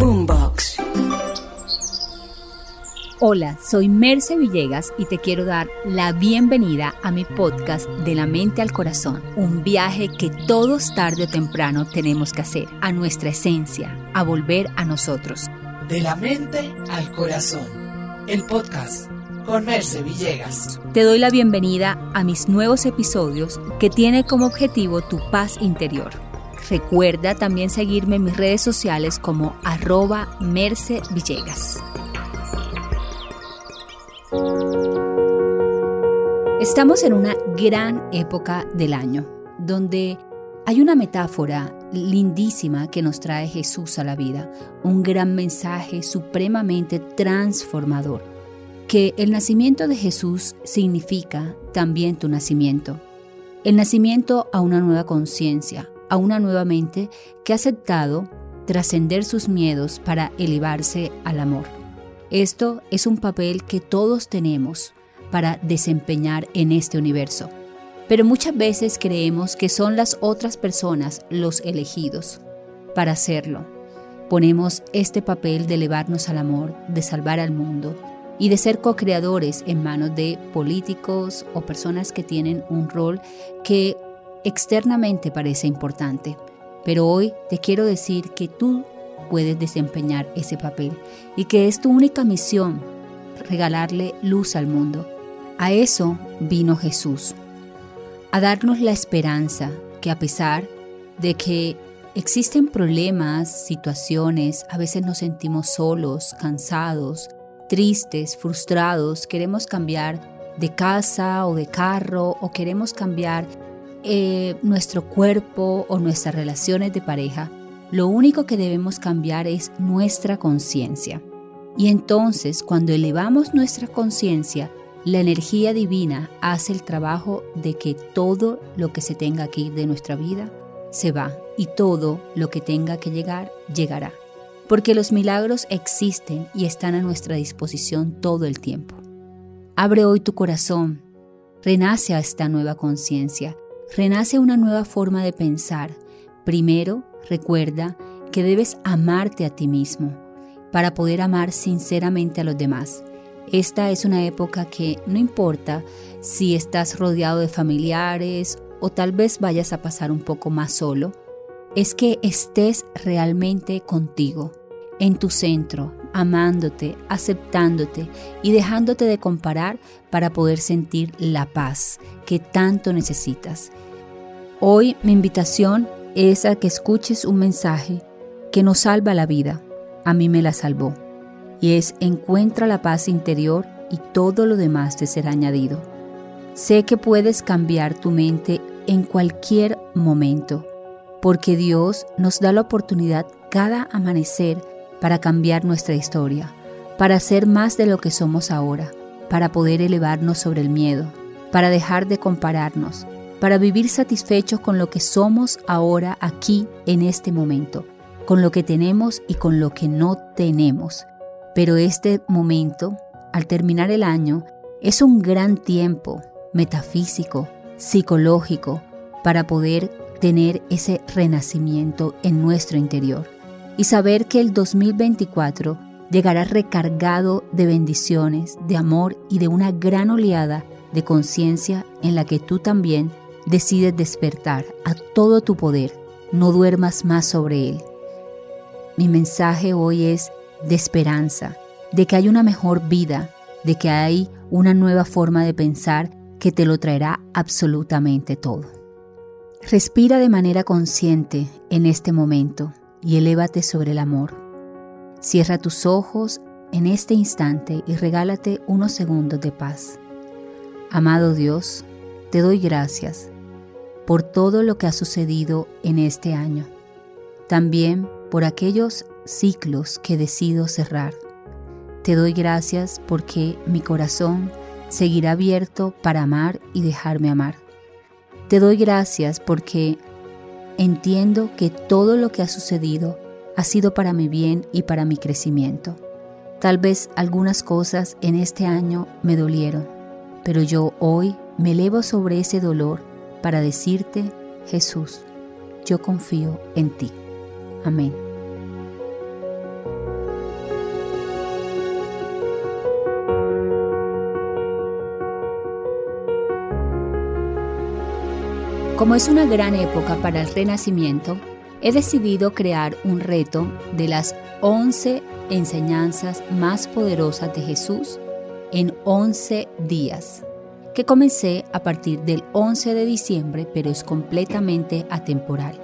Boombox. Hola, soy Merce Villegas y te quiero dar la bienvenida a mi podcast De la mente al corazón, un viaje que todos tarde o temprano tenemos que hacer, a nuestra esencia, a volver a nosotros. De la mente al corazón. El podcast con Merce Villegas. Te doy la bienvenida a mis nuevos episodios que tiene como objetivo tu paz interior. Recuerda también seguirme en mis redes sociales como arroba Merce Villegas. Estamos en una gran época del año, donde hay una metáfora lindísima que nos trae Jesús a la vida, un gran mensaje supremamente transformador, que el nacimiento de Jesús significa también tu nacimiento, el nacimiento a una nueva conciencia, a una nueva mente que ha aceptado trascender sus miedos para elevarse al amor. Esto es un papel que todos tenemos para desempeñar en este universo. Pero muchas veces creemos que son las otras personas los elegidos para hacerlo. Ponemos este papel de elevarnos al amor, de salvar al mundo y de ser co-creadores en manos de políticos o personas que tienen un rol que externamente parece importante. Pero hoy te quiero decir que tú puedes desempeñar ese papel y que es tu única misión regalarle luz al mundo. A eso vino Jesús, a darnos la esperanza que a pesar de que existen problemas, situaciones, a veces nos sentimos solos, cansados, tristes, frustrados, queremos cambiar de casa o de carro o queremos cambiar eh, nuestro cuerpo o nuestras relaciones de pareja, lo único que debemos cambiar es nuestra conciencia. Y entonces, cuando elevamos nuestra conciencia, la energía divina hace el trabajo de que todo lo que se tenga que ir de nuestra vida se va y todo lo que tenga que llegar llegará. Porque los milagros existen y están a nuestra disposición todo el tiempo. Abre hoy tu corazón, renace a esta nueva conciencia, renace una nueva forma de pensar. Primero, recuerda que debes amarte a ti mismo para poder amar sinceramente a los demás esta es una época que no importa si estás rodeado de familiares o tal vez vayas a pasar un poco más solo, es que estés realmente contigo, en tu centro, amándote, aceptándote y dejándote de comparar para poder sentir la paz que tanto necesitas. Hoy mi invitación es a que escuches un mensaje que nos salva la vida. A mí me la salvó y es encuentra la paz interior y todo lo demás te será añadido. Sé que puedes cambiar tu mente en cualquier momento, porque Dios nos da la oportunidad cada amanecer para cambiar nuestra historia, para ser más de lo que somos ahora, para poder elevarnos sobre el miedo, para dejar de compararnos, para vivir satisfechos con lo que somos ahora aquí en este momento, con lo que tenemos y con lo que no tenemos. Pero este momento, al terminar el año, es un gran tiempo metafísico, psicológico, para poder tener ese renacimiento en nuestro interior y saber que el 2024 llegará recargado de bendiciones, de amor y de una gran oleada de conciencia en la que tú también decides despertar a todo tu poder. No duermas más sobre él. Mi mensaje hoy es de esperanza, de que hay una mejor vida, de que hay una nueva forma de pensar que te lo traerá absolutamente todo. Respira de manera consciente en este momento y elévate sobre el amor. Cierra tus ojos en este instante y regálate unos segundos de paz. Amado Dios, te doy gracias por todo lo que ha sucedido en este año. También por aquellos ciclos que decido cerrar. Te doy gracias porque mi corazón seguirá abierto para amar y dejarme amar. Te doy gracias porque entiendo que todo lo que ha sucedido ha sido para mi bien y para mi crecimiento. Tal vez algunas cosas en este año me dolieron, pero yo hoy me elevo sobre ese dolor para decirte, Jesús, yo confío en ti. Amén. Como es una gran época para el renacimiento, he decidido crear un reto de las 11 enseñanzas más poderosas de Jesús en 11 días, que comencé a partir del 11 de diciembre, pero es completamente atemporal.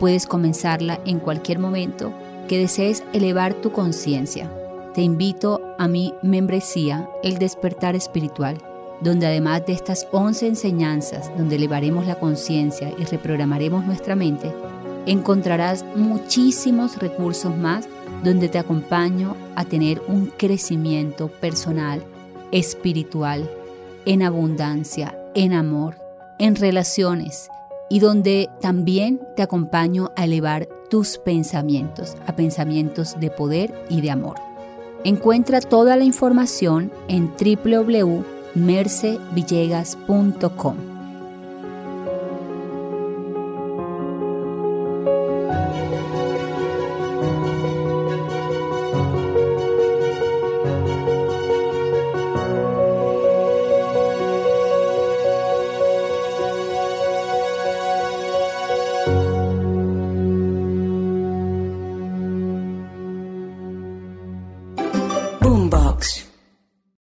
Puedes comenzarla en cualquier momento que desees elevar tu conciencia. Te invito a mi membresía, El despertar espiritual donde además de estas 11 enseñanzas, donde elevaremos la conciencia y reprogramaremos nuestra mente, encontrarás muchísimos recursos más donde te acompaño a tener un crecimiento personal, espiritual, en abundancia, en amor, en relaciones y donde también te acompaño a elevar tus pensamientos a pensamientos de poder y de amor. Encuentra toda la información en www mercevillegas.com.